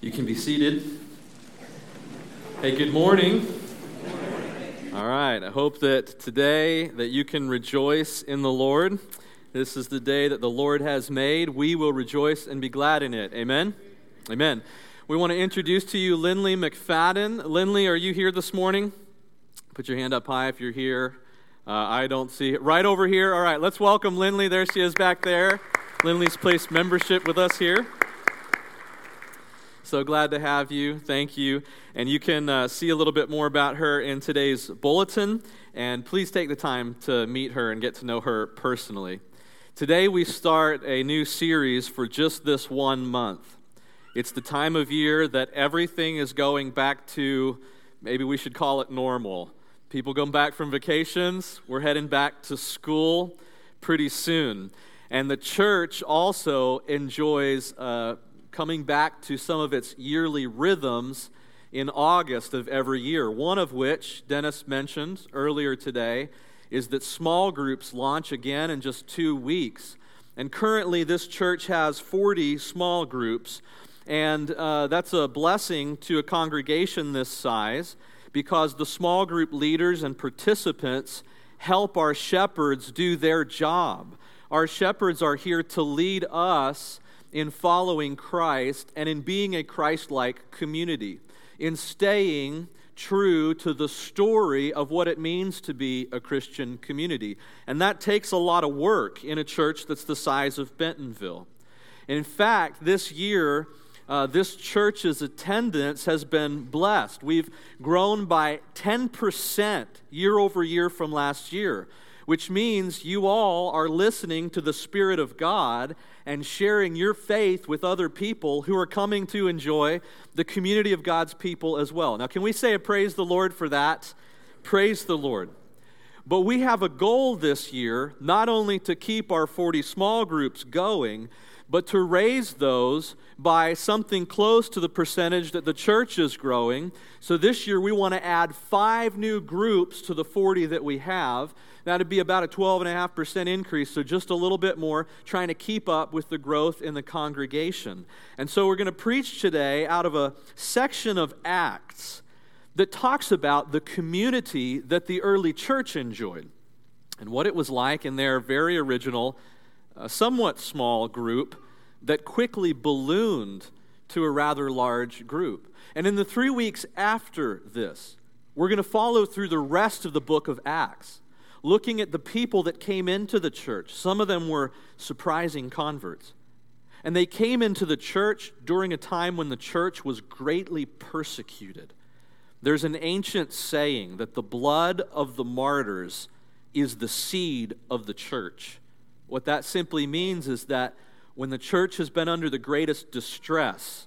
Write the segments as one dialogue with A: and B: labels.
A: You can be seated. Hey, good morning. All right. I hope that today that you can rejoice in the Lord. This is the day that the Lord has made. We will rejoice and be glad in it. Amen. Amen. We want to introduce to you Lindley McFadden. Lindley, are you here this morning? Put your hand up high if you're here. Uh, I don't see it. Right over here. All right, let's welcome Lindley. There she is back there. Lindley's placed membership with us here. So glad to have you. Thank you. And you can uh, see a little bit more about her in today's bulletin. And please take the time to meet her and get to know her personally. Today, we start a new series for just this one month. It's the time of year that everything is going back to, maybe we should call it normal. People going back from vacations, we're heading back to school pretty soon. And the church also enjoys uh, coming back to some of its yearly rhythms in August of every year. One of which, Dennis mentioned earlier today, is that small groups launch again in just two weeks. And currently, this church has 40 small groups. And uh, that's a blessing to a congregation this size because the small group leaders and participants help our shepherds do their job. Our shepherds are here to lead us in following Christ and in being a Christ like community, in staying true to the story of what it means to be a Christian community. And that takes a lot of work in a church that's the size of Bentonville. In fact, this year, uh, this church's attendance has been blessed. We've grown by 10% year over year from last year which means you all are listening to the Spirit of God and sharing your faith with other people who are coming to enjoy the community of God's people as well. Now, can we say praise the Lord for that? Praise the Lord. But we have a goal this year not only to keep our 40 small groups going, but to raise those by something close to the percentage that the church is growing. So this year we want to add five new groups to the 40 that we have. That'd be about a 12.5% increase, so just a little bit more, trying to keep up with the growth in the congregation. And so we're going to preach today out of a section of Acts that talks about the community that the early church enjoyed and what it was like in their very original, uh, somewhat small group that quickly ballooned to a rather large group. And in the three weeks after this, we're going to follow through the rest of the book of Acts, looking at the people that came into the church. Some of them were surprising converts. And they came into the church during a time when the church was greatly persecuted. There's an ancient saying that the blood of the martyrs is the seed of the church. What that simply means is that when the church has been under the greatest distress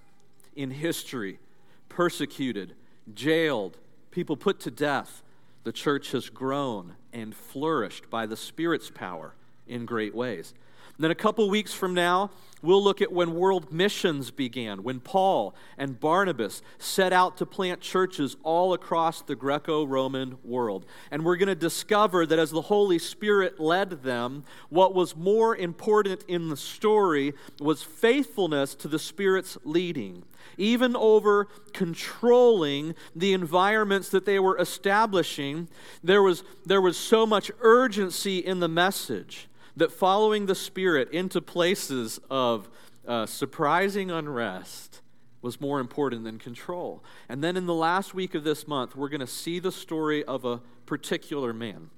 A: in history, persecuted, jailed, people put to death, the church has grown and flourished by the Spirit's power in great ways. And then a couple weeks from now, We'll look at when world missions began, when Paul and Barnabas set out to plant churches all across the Greco Roman world. And we're going to discover that as the Holy Spirit led them, what was more important in the story was faithfulness to the Spirit's leading, even over controlling the environments that they were establishing. There was, there was so much urgency in the message that following the Spirit into places of uh, surprising unrest was more important than control. And then in the last week of this month, we're going to see the story of a particular man,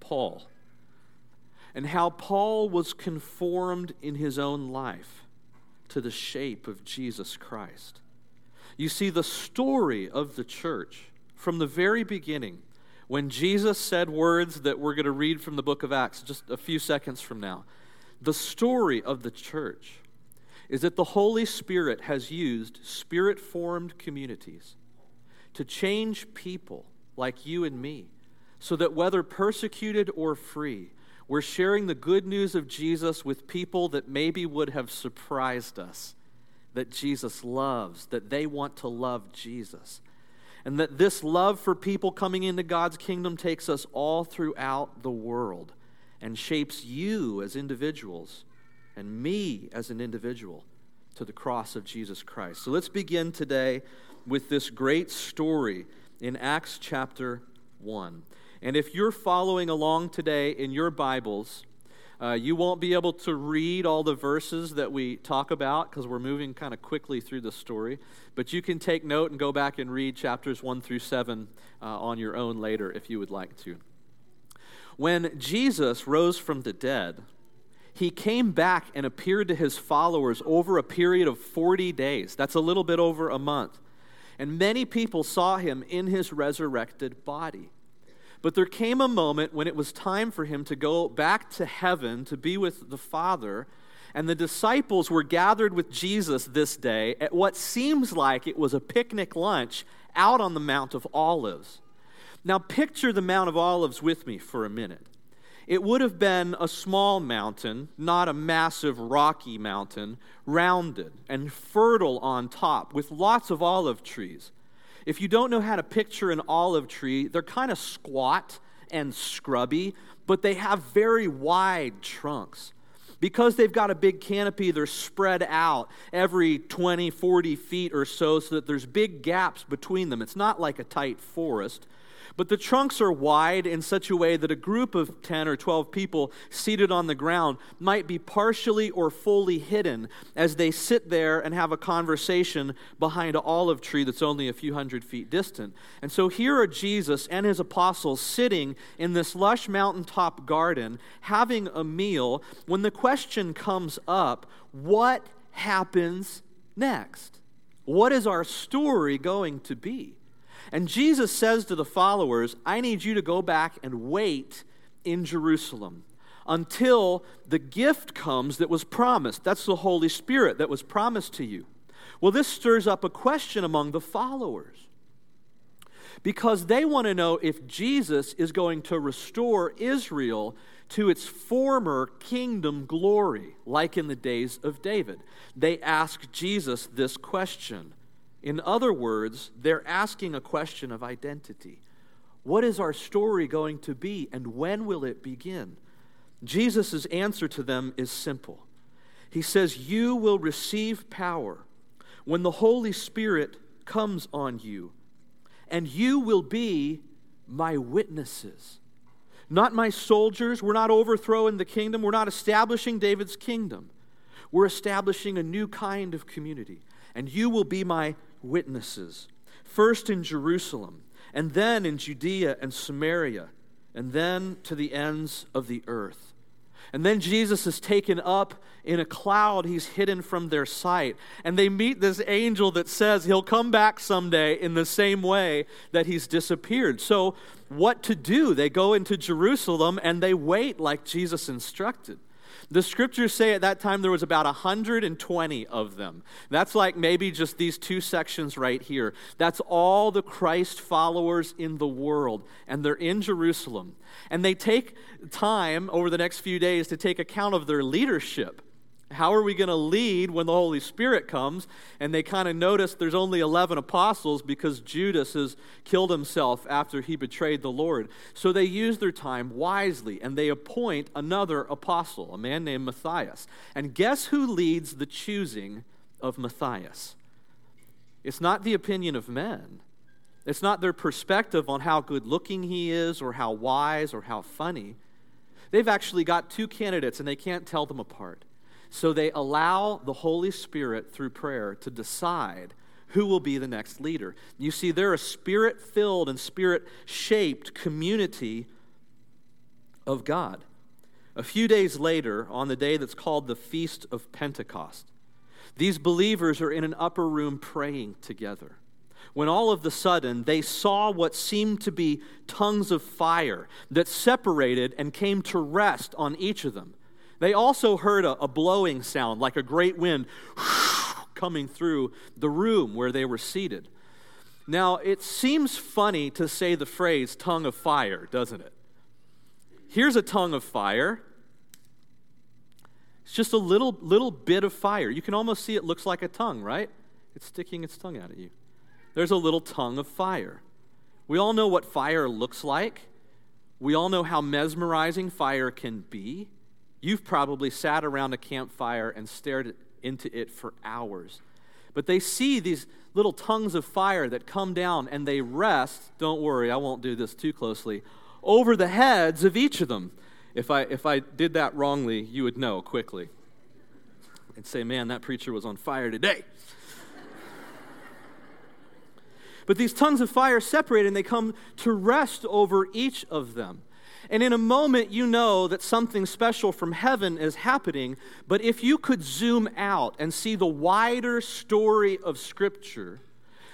A: Paul, and how Paul was conformed in his own life to the shape of Jesus Christ. You see, the story of the church from the very beginning when Jesus said words that we're going to read from the book of Acts just a few seconds from now, the story of the church is that the Holy Spirit has used spirit formed communities to change people like you and me so that whether persecuted or free, we're sharing the good news of Jesus with people that maybe would have surprised us that Jesus loves, that they want to love Jesus and that this love for people coming into God's kingdom takes us all throughout the world and shapes you as individuals and me as an individual to the cross of Jesus Christ. So let's begin today with this great story in Acts chapter 1. And if you're following along today in your Bibles, uh, you won't be able to read all the verses that we talk about because we're moving kind of quickly through the story. But you can take note and go back and read chapters 1 through 7 uh, on your own later if you would like to. When Jesus rose from the dead, he came back and appeared to his followers over a period of 40 days. That's a little bit over a month. And many people saw him in his resurrected body. But there came a moment when it was time for him to go back to heaven to be with the Father. And the disciples were gathered with Jesus this day at what seems like it was a picnic lunch out on the Mount of Olives. Now, picture the Mount of Olives with me for a minute. It would have been a small mountain, not a massive rocky mountain, rounded and fertile on top with lots of olive trees. If you don't know how to picture an olive tree, they're kind of squat and scrubby, but they have very wide trunks. Because they've got a big canopy, they're spread out every 20, 40 feet or so, so that there's big gaps between them. It's not like a tight forest. But the trunks are wide in such a way that a group of 10 or 12 people seated on the ground might be partially or fully hidden as they sit there and have a conversation behind an olive tree that's only a few hundred feet distant. And so here are Jesus and his apostles sitting in this lush mountaintop garden having a meal when the question comes up what happens next? What is our story going to be? And Jesus says to the followers, I need you to go back and wait in Jerusalem until the gift comes that was promised. That's the Holy Spirit that was promised to you. Well, this stirs up a question among the followers because they want to know if Jesus is going to restore Israel to its former kingdom glory, like in the days of David. They ask Jesus this question in other words, they're asking a question of identity. What is our story going to be, and when will it begin? Jesus' answer to them is simple. He says, You will receive power when the Holy Spirit comes on you, and you will be my witnesses. Not my soldiers. We're not overthrowing the kingdom. We're not establishing David's kingdom. We're establishing a new kind of community. And you will be my witnesses, first in Jerusalem, and then in Judea and Samaria, and then to the ends of the earth. And then Jesus is taken up in a cloud. He's hidden from their sight. And they meet this angel that says he'll come back someday in the same way that he's disappeared. So, what to do? They go into Jerusalem and they wait like Jesus instructed. The scriptures say at that time there was about 120 of them. That's like maybe just these two sections right here. That's all the Christ followers in the world, and they're in Jerusalem. And they take time over the next few days to take account of their leadership. How are we going to lead when the Holy Spirit comes? And they kind of notice there's only 11 apostles because Judas has killed himself after he betrayed the Lord. So they use their time wisely and they appoint another apostle, a man named Matthias. And guess who leads the choosing of Matthias? It's not the opinion of men. It's not their perspective on how good looking he is or how wise or how funny. They've actually got two candidates and they can't tell them apart. So they allow the Holy Spirit through prayer to decide who will be the next leader. You see, they're a spirit filled and spirit shaped community of God. A few days later, on the day that's called the Feast of Pentecost, these believers are in an upper room praying together. When all of the sudden they saw what seemed to be tongues of fire that separated and came to rest on each of them. They also heard a, a blowing sound like a great wind coming through the room where they were seated. Now, it seems funny to say the phrase tongue of fire, doesn't it? Here's a tongue of fire. It's just a little, little bit of fire. You can almost see it looks like a tongue, right? It's sticking its tongue out at you. There's a little tongue of fire. We all know what fire looks like. We all know how mesmerizing fire can be. You've probably sat around a campfire and stared into it for hours. But they see these little tongues of fire that come down and they rest, don't worry, I won't do this too closely, over the heads of each of them. If I, if I did that wrongly, you would know quickly. And say, man, that preacher was on fire today. but these tongues of fire separate and they come to rest over each of them. And in a moment, you know that something special from heaven is happening. But if you could zoom out and see the wider story of Scripture,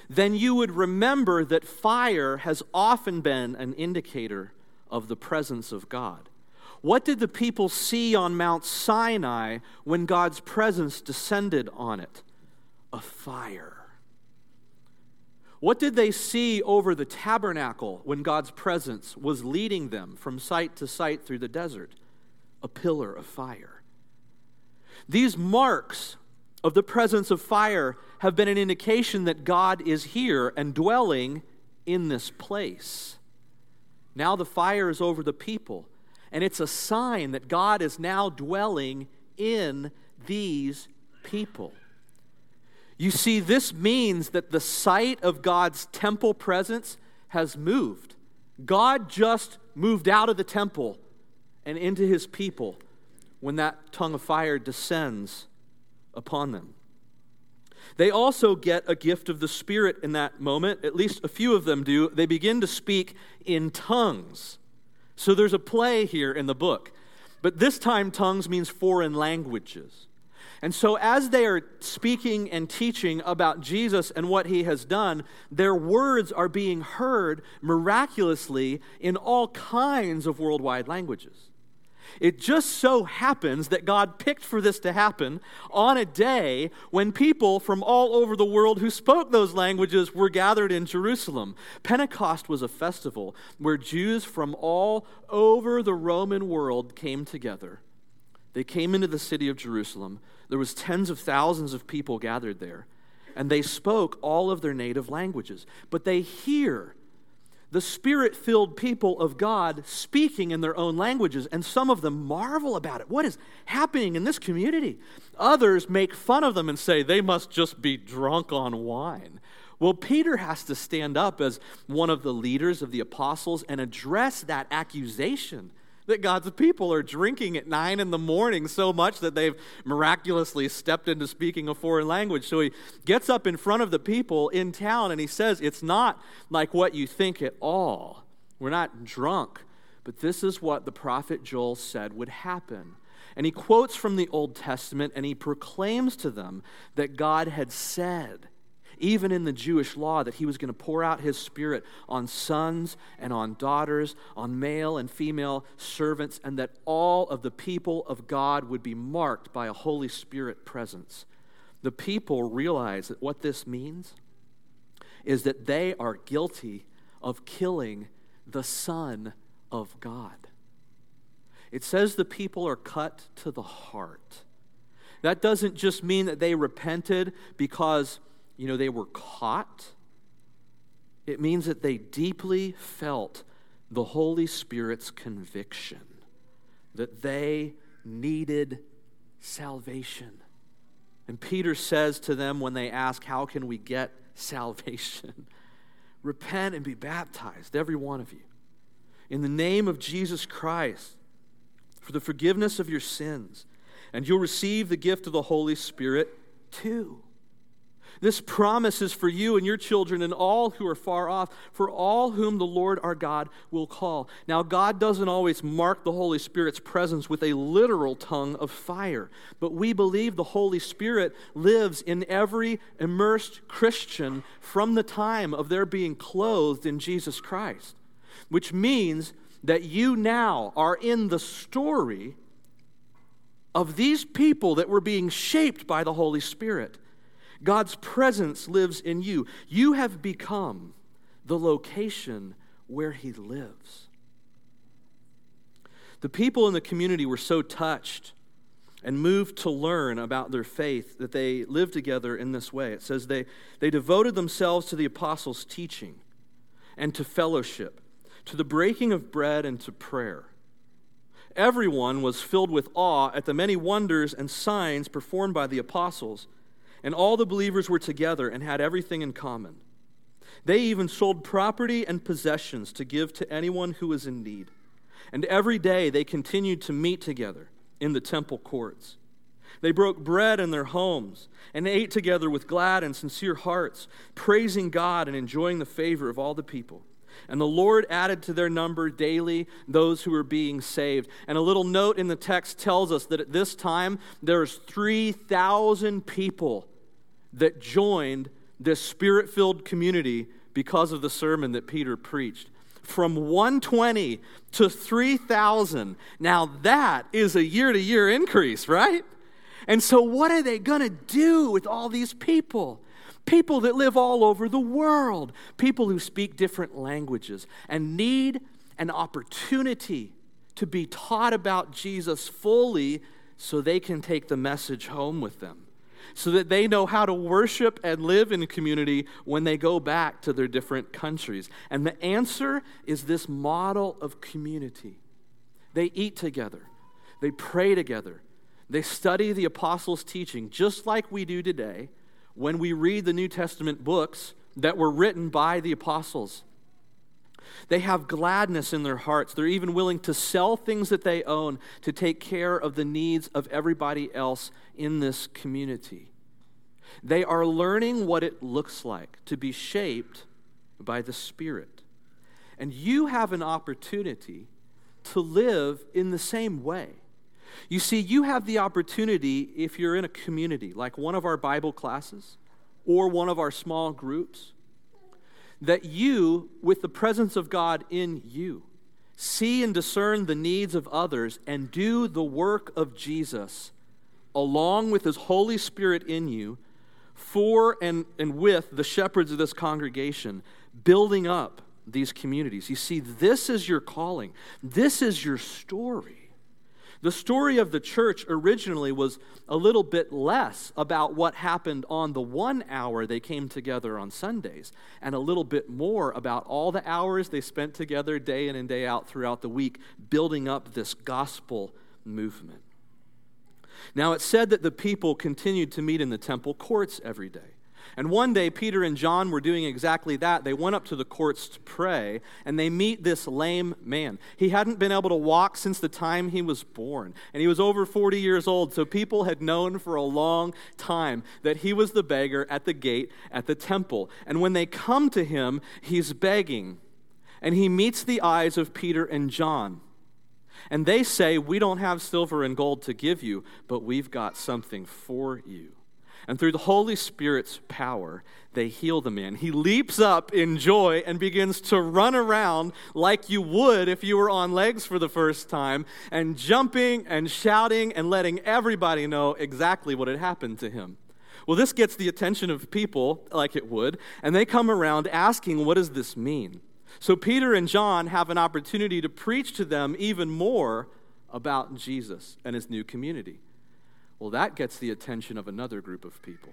A: then you would remember that fire has often been an indicator of the presence of God. What did the people see on Mount Sinai when God's presence descended on it? A fire. What did they see over the tabernacle when God's presence was leading them from site to site through the desert? A pillar of fire. These marks of the presence of fire have been an indication that God is here and dwelling in this place. Now the fire is over the people, and it's a sign that God is now dwelling in these people. You see, this means that the site of God's temple presence has moved. God just moved out of the temple and into his people when that tongue of fire descends upon them. They also get a gift of the Spirit in that moment. At least a few of them do. They begin to speak in tongues. So there's a play here in the book. But this time, tongues means foreign languages. And so, as they are speaking and teaching about Jesus and what he has done, their words are being heard miraculously in all kinds of worldwide languages. It just so happens that God picked for this to happen on a day when people from all over the world who spoke those languages were gathered in Jerusalem. Pentecost was a festival where Jews from all over the Roman world came together. They came into the city of Jerusalem there was tens of thousands of people gathered there, and they spoke all of their native languages. But they hear the spirit filled people of God speaking in their own languages, and some of them marvel about it. What is happening in this community? Others make fun of them and say they must just be drunk on wine. Well, Peter has to stand up as one of the leaders of the apostles and address that accusation that God's people are drinking at nine in the morning so much that they've miraculously stepped into speaking a foreign language. So he gets up in front of the people in town and he says, It's not like what you think at all. We're not drunk, but this is what the prophet Joel said would happen. And he quotes from the Old Testament and he proclaims to them that God had said even in the Jewish law, that he was going to pour out his spirit on sons and on daughters, on male and female servants, and that all of the people of God would be marked by a Holy Spirit presence. The people realize that what this means is that they are guilty of killing the Son of God. It says the people are cut to the heart. That doesn't just mean that they repented because you know, they were caught. It means that they deeply felt the Holy Spirit's conviction that they needed salvation. And Peter says to them when they ask, How can we get salvation? Repent and be baptized, every one of you, in the name of Jesus Christ for the forgiveness of your sins, and you'll receive the gift of the Holy Spirit too. This promise is for you and your children and all who are far off, for all whom the Lord our God will call. Now, God doesn't always mark the Holy Spirit's presence with a literal tongue of fire, but we believe the Holy Spirit lives in every immersed Christian from the time of their being clothed in Jesus Christ, which means that you now are in the story of these people that were being shaped by the Holy Spirit. God's presence lives in you. You have become the location where He lives. The people in the community were so touched and moved to learn about their faith that they lived together in this way. It says they, they devoted themselves to the apostles' teaching and to fellowship, to the breaking of bread and to prayer. Everyone was filled with awe at the many wonders and signs performed by the apostles, and all the believers were together and had everything in common. They even sold property and possessions to give to anyone who was in need. And every day they continued to meet together in the temple courts. They broke bread in their homes and ate together with glad and sincere hearts, praising God and enjoying the favor of all the people. And the Lord added to their number daily those who were being saved. And a little note in the text tells us that at this time there's 3,000 people that joined this spirit filled community because of the sermon that Peter preached. From 120 to 3,000. Now that is a year to year increase, right? And so, what are they going to do with all these people? People that live all over the world, people who speak different languages and need an opportunity to be taught about Jesus fully so they can take the message home with them, so that they know how to worship and live in community when they go back to their different countries. And the answer is this model of community. They eat together, they pray together, they study the apostles' teaching just like we do today when we read the New Testament books that were written by the apostles. They have gladness in their hearts. They're even willing to sell things that they own to take care of the needs of everybody else in this community. They are learning what it looks like to be shaped by the Spirit. And you have an opportunity to live in the same way. You see, you have the opportunity if you're in a community, like one of our Bible classes or one of our small groups, that you, with the presence of God in you, see and discern the needs of others and do the work of Jesus along with His Holy Spirit in you for and, and with the shepherds of this congregation, building up these communities. You see, this is your calling, this is your story. The story of the church originally was a little bit less about what happened on the one hour they came together on Sundays, and a little bit more about all the hours they spent together day in and day out throughout the week, building up this gospel movement. Now, it's said that the people continued to meet in the temple courts every day. And one day, Peter and John were doing exactly that. They went up to the courts to pray, and they meet this lame man. He hadn't been able to walk since the time he was born, and he was over 40 years old. So people had known for a long time that he was the beggar at the gate at the temple. And when they come to him, he's begging, and he meets the eyes of Peter and John. And they say, We don't have silver and gold to give you, but we've got something for you. And through the Holy Spirit's power, they heal the man. He leaps up in joy and begins to run around like you would if you were on legs for the first time, and jumping and shouting and letting everybody know exactly what had happened to him. Well, this gets the attention of people like it would, and they come around asking, What does this mean? So Peter and John have an opportunity to preach to them even more about Jesus and his new community. Well, that gets the attention of another group of people.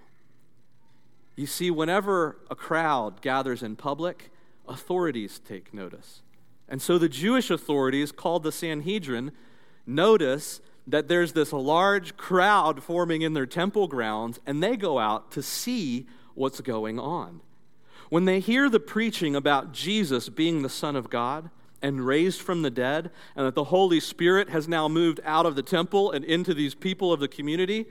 A: You see, whenever a crowd gathers in public, authorities take notice. And so the Jewish authorities, called the Sanhedrin, notice that there's this large crowd forming in their temple grounds, and they go out to see what's going on. When they hear the preaching about Jesus being the Son of God, and raised from the dead, and that the Holy Spirit has now moved out of the temple and into these people of the community,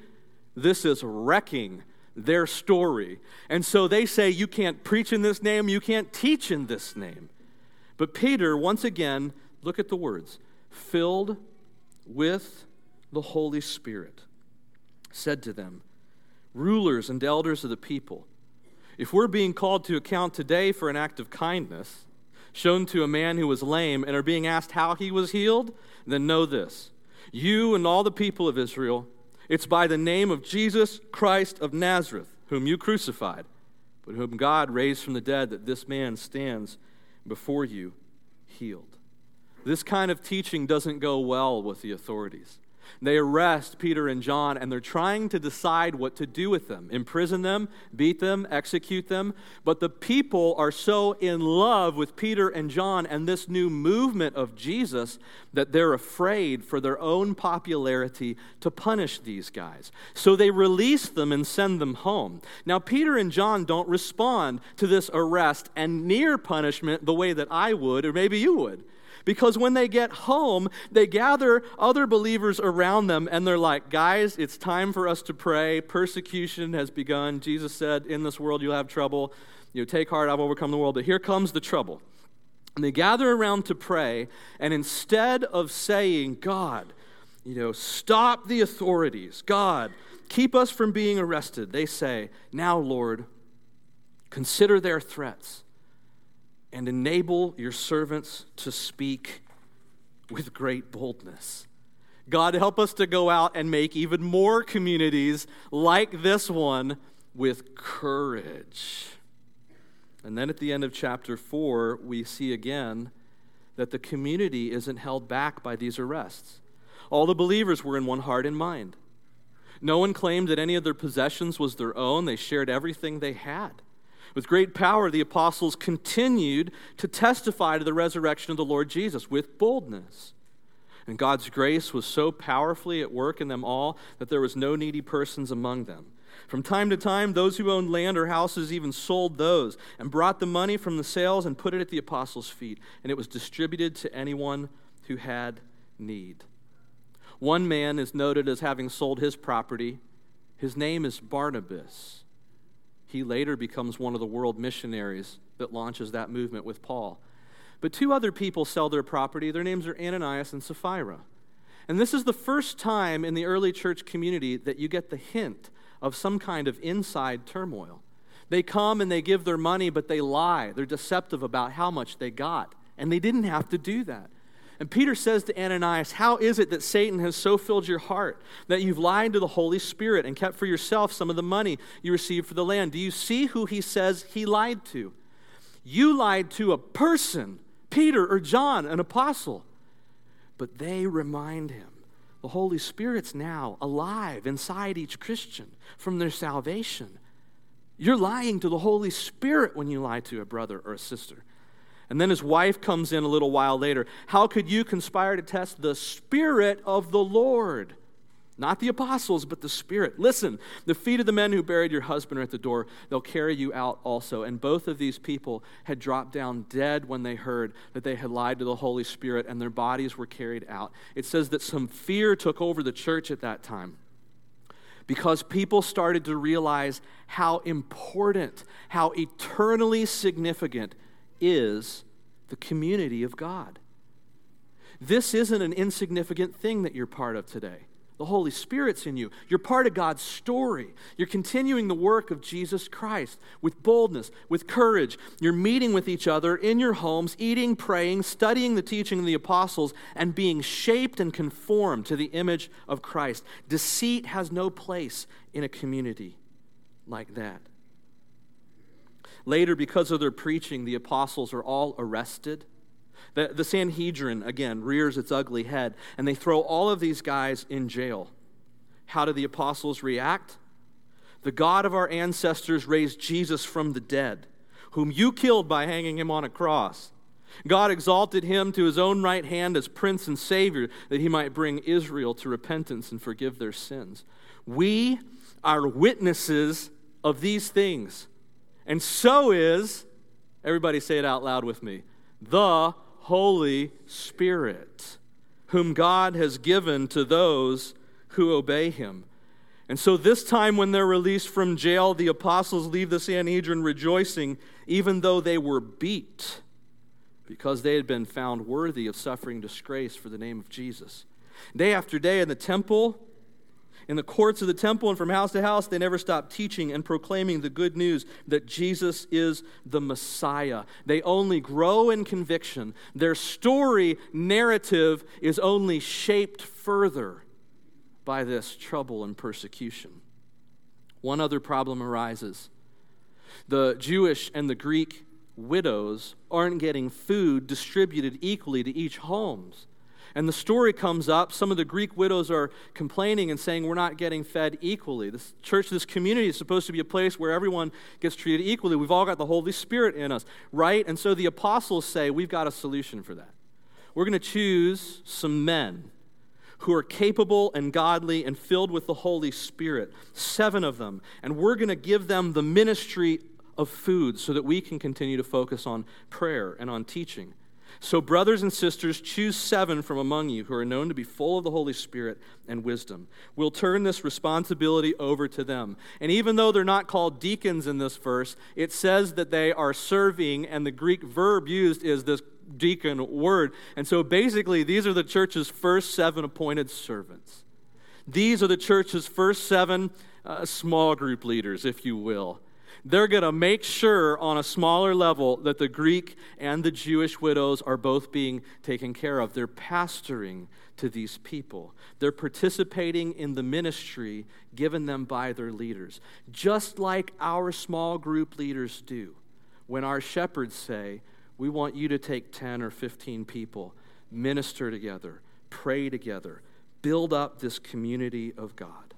A: this is wrecking their story. And so they say, You can't preach in this name, you can't teach in this name. But Peter, once again, look at the words filled with the Holy Spirit, said to them, Rulers and elders of the people, if we're being called to account today for an act of kindness, shown to a man who was lame and are being asked how he was healed, then know this you and all the people of Israel, it's by the name of Jesus Christ of Nazareth, whom you crucified, but whom God raised from the dead, that this man stands before you healed. This kind of teaching doesn't go well with the authorities. They arrest Peter and John, and they're trying to decide what to do with them imprison them, beat them, execute them. But the people are so in love with Peter and John and this new movement of Jesus that they're afraid for their own popularity to punish these guys. So they release them and send them home. Now, Peter and John don't respond to this arrest and near punishment the way that I would, or maybe you would. Because when they get home, they gather other believers around them and they're like, guys, it's time for us to pray. Persecution has begun. Jesus said, In this world you'll have trouble. You know, take heart, I've overcome the world. But here comes the trouble. And they gather around to pray, and instead of saying, God, you know, stop the authorities, God, keep us from being arrested, they say, Now, Lord, consider their threats and enable your servants to speak with great boldness. God, help us to go out and make even more communities like this one with courage. And then at the end of chapter 4, we see again that the community isn't held back by these arrests. All the believers were in one heart and mind. No one claimed that any of their possessions was their own, they shared everything they had. With great power, the apostles continued to testify to the resurrection of the Lord Jesus with boldness. And God's grace was so powerfully at work in them all that there was no needy persons among them. From time to time, those who owned land or houses even sold those and brought the money from the sales and put it at the apostles' feet, and it was distributed to anyone who had need. One man is noted as having sold his property. His name is Barnabas. He later becomes one of the world missionaries that launches that movement with Paul. But two other people sell their property. Their names are Ananias and Sapphira. And this is the first time in the early church community that you get the hint of some kind of inside turmoil. They come and they give their money, but they lie. They're deceptive about how much they got. And they didn't have to do that. And Peter says to Ananias, How is it that Satan has so filled your heart that you've lied to the Holy Spirit and kept for yourself some of the money you received for the land? Do you see who he says he lied to? You lied to a person, Peter or John, an apostle. But they remind him the Holy Spirit's now alive inside each Christian from their salvation. You're lying to the Holy Spirit when you lie to a brother or a sister. And then his wife comes in a little while later. How could you conspire to test the Spirit of the Lord? Not the apostles, but the Spirit. Listen, the feet of the men who buried your husband are at the door. They'll carry you out also. And both of these people had dropped down dead when they heard that they had lied to the Holy Spirit and their bodies were carried out. It says that some fear took over the church at that time because people started to realize how important, how eternally significant is the community of God. This isn't an insignificant thing that you're part of today. The Holy Spirit's in you. You're part of God's story. You're continuing the work of Jesus Christ with boldness, with courage. You're meeting with each other in your homes, eating, praying, studying the teaching of the apostles, and being shaped and conformed to the image of Christ. Deceit has no place in a community like that. Later, because of their preaching, the apostles are all arrested. The, the Sanhedrin, again, rears its ugly head, and they throw all of these guys in jail. How do the apostles react? The God of our ancestors raised Jesus from the dead, whom you killed by hanging him on a cross. God exalted him to his own right hand as Prince and Savior, that he might bring Israel to repentance and forgive their sins. We are witnesses of these things. And so is, everybody say it out loud with me, the Holy Spirit, whom God has given to those who obey him. And so, this time when they're released from jail, the apostles leave the Sanhedrin rejoicing, even though they were beat, because they had been found worthy of suffering disgrace for the name of Jesus. Day after day in the temple, in the courts of the temple and from house to house, they never stopped teaching and proclaiming the good news that Jesus is the Messiah. They only grow in conviction. Their story narrative is only shaped further by this trouble and persecution. One other problem arises the Jewish and the Greek widows aren't getting food distributed equally to each homes And the story comes up. Some of the Greek widows are complaining and saying, We're not getting fed equally. This church, this community is supposed to be a place where everyone gets treated equally. We've all got the Holy Spirit in us, right? And so the apostles say, We've got a solution for that. We're going to choose some men who are capable and godly and filled with the Holy Spirit, seven of them, and we're going to give them the ministry of food so that we can continue to focus on prayer and on teaching. So, brothers and sisters, choose seven from among you who are known to be full of the Holy Spirit and wisdom. We'll turn this responsibility over to them. And even though they're not called deacons in this verse, it says that they are serving, and the Greek verb used is this deacon word. And so, basically, these are the church's first seven appointed servants. These are the church's first seven uh, small group leaders, if you will they're going to make sure on a smaller level that the Greek and the Jewish widows are both being taken care of. They're pastoring to these people, they're participating in the ministry given them by their leaders, just like our small group leaders do. When our shepherds say, We want you to take 10 or 15 people, minister together, pray together, build up this community of God.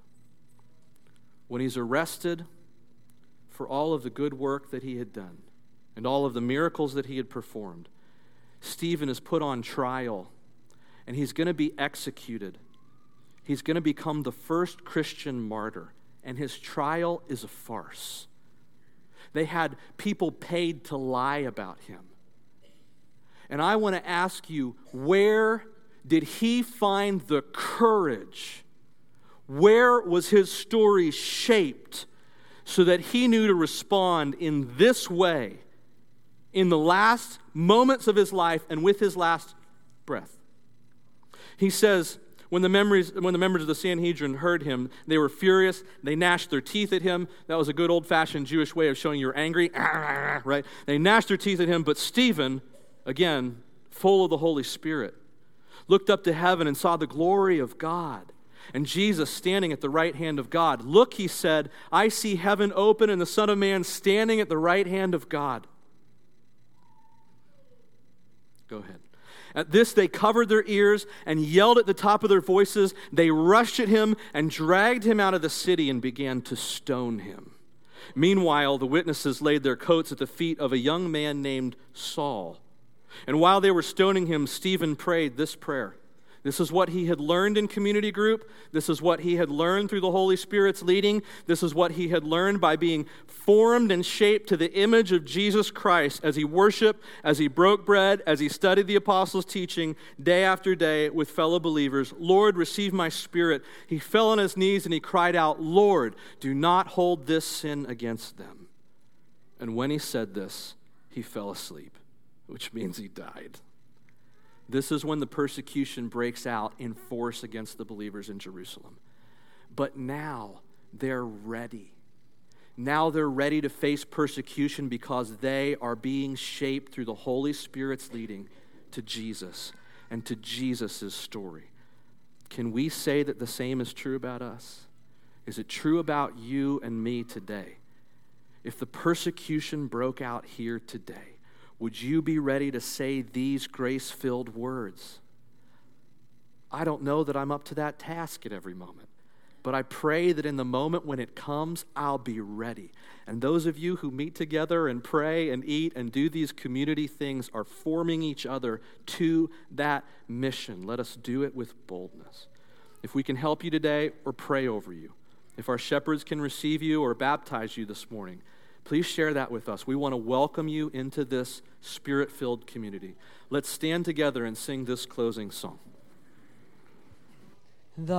A: When he's arrested, for all of the good work that he had done and all of the miracles that he had performed. Stephen is put on trial and he's going to be executed. He's going to become the first Christian martyr, and his trial is a farce. They had people paid to lie about him. And I want to ask you where did he find the courage? Where was his story shaped so that he knew to respond in this way in the last moments of his life and with his last breath. He says, when the, memories, when the members of the Sanhedrin heard him, they were furious. They gnashed their teeth at him. That was a good old fashioned Jewish way of showing you're angry, right? They gnashed their teeth at him, but Stephen, again, full of the Holy Spirit, looked up to heaven and saw the glory of God and Jesus standing at the right hand of God. Look, he said, I see heaven open and the Son of Man standing at the right hand of God. Go ahead. At this, they covered their ears and yelled at the top of their voices. They rushed at him and dragged him out of the city and began to stone him. Meanwhile, the witnesses laid their coats at the feet of a young man named Saul. And while they were stoning him, Stephen prayed this prayer this is what he had learned in community group. This is what he had learned through the Holy Spirit's leading. This is what he had learned by being formed and shaped to the image of Jesus Christ as he worshiped, as he broke bread, as he studied the apostles' teaching day after day with fellow believers. Lord, receive my spirit. He fell on his knees and he cried out, Lord, do not hold this sin against them. And when he said this, he fell asleep, which means he died. This is when the persecution breaks out in force against the believers in Jerusalem. But now they're ready. Now they're ready to face persecution because they are being shaped through the Holy Spirit's leading to Jesus and to Jesus' story. Can we say that the same is true about us? Is it true about you and me today? If the persecution broke out here today, would you be ready to say these grace filled words? I don't know that I'm up to that task at every moment, but I pray that in the moment when it comes, I'll be ready. And those of you who meet together and pray and eat and do these community things are forming each other to that mission. Let us do it with boldness. If we can help you today or pray over you, if our shepherds can receive you or baptize you this morning, please share that with us. We want to welcome you into this spirit filled community. Let's stand together and sing this closing song.
B: The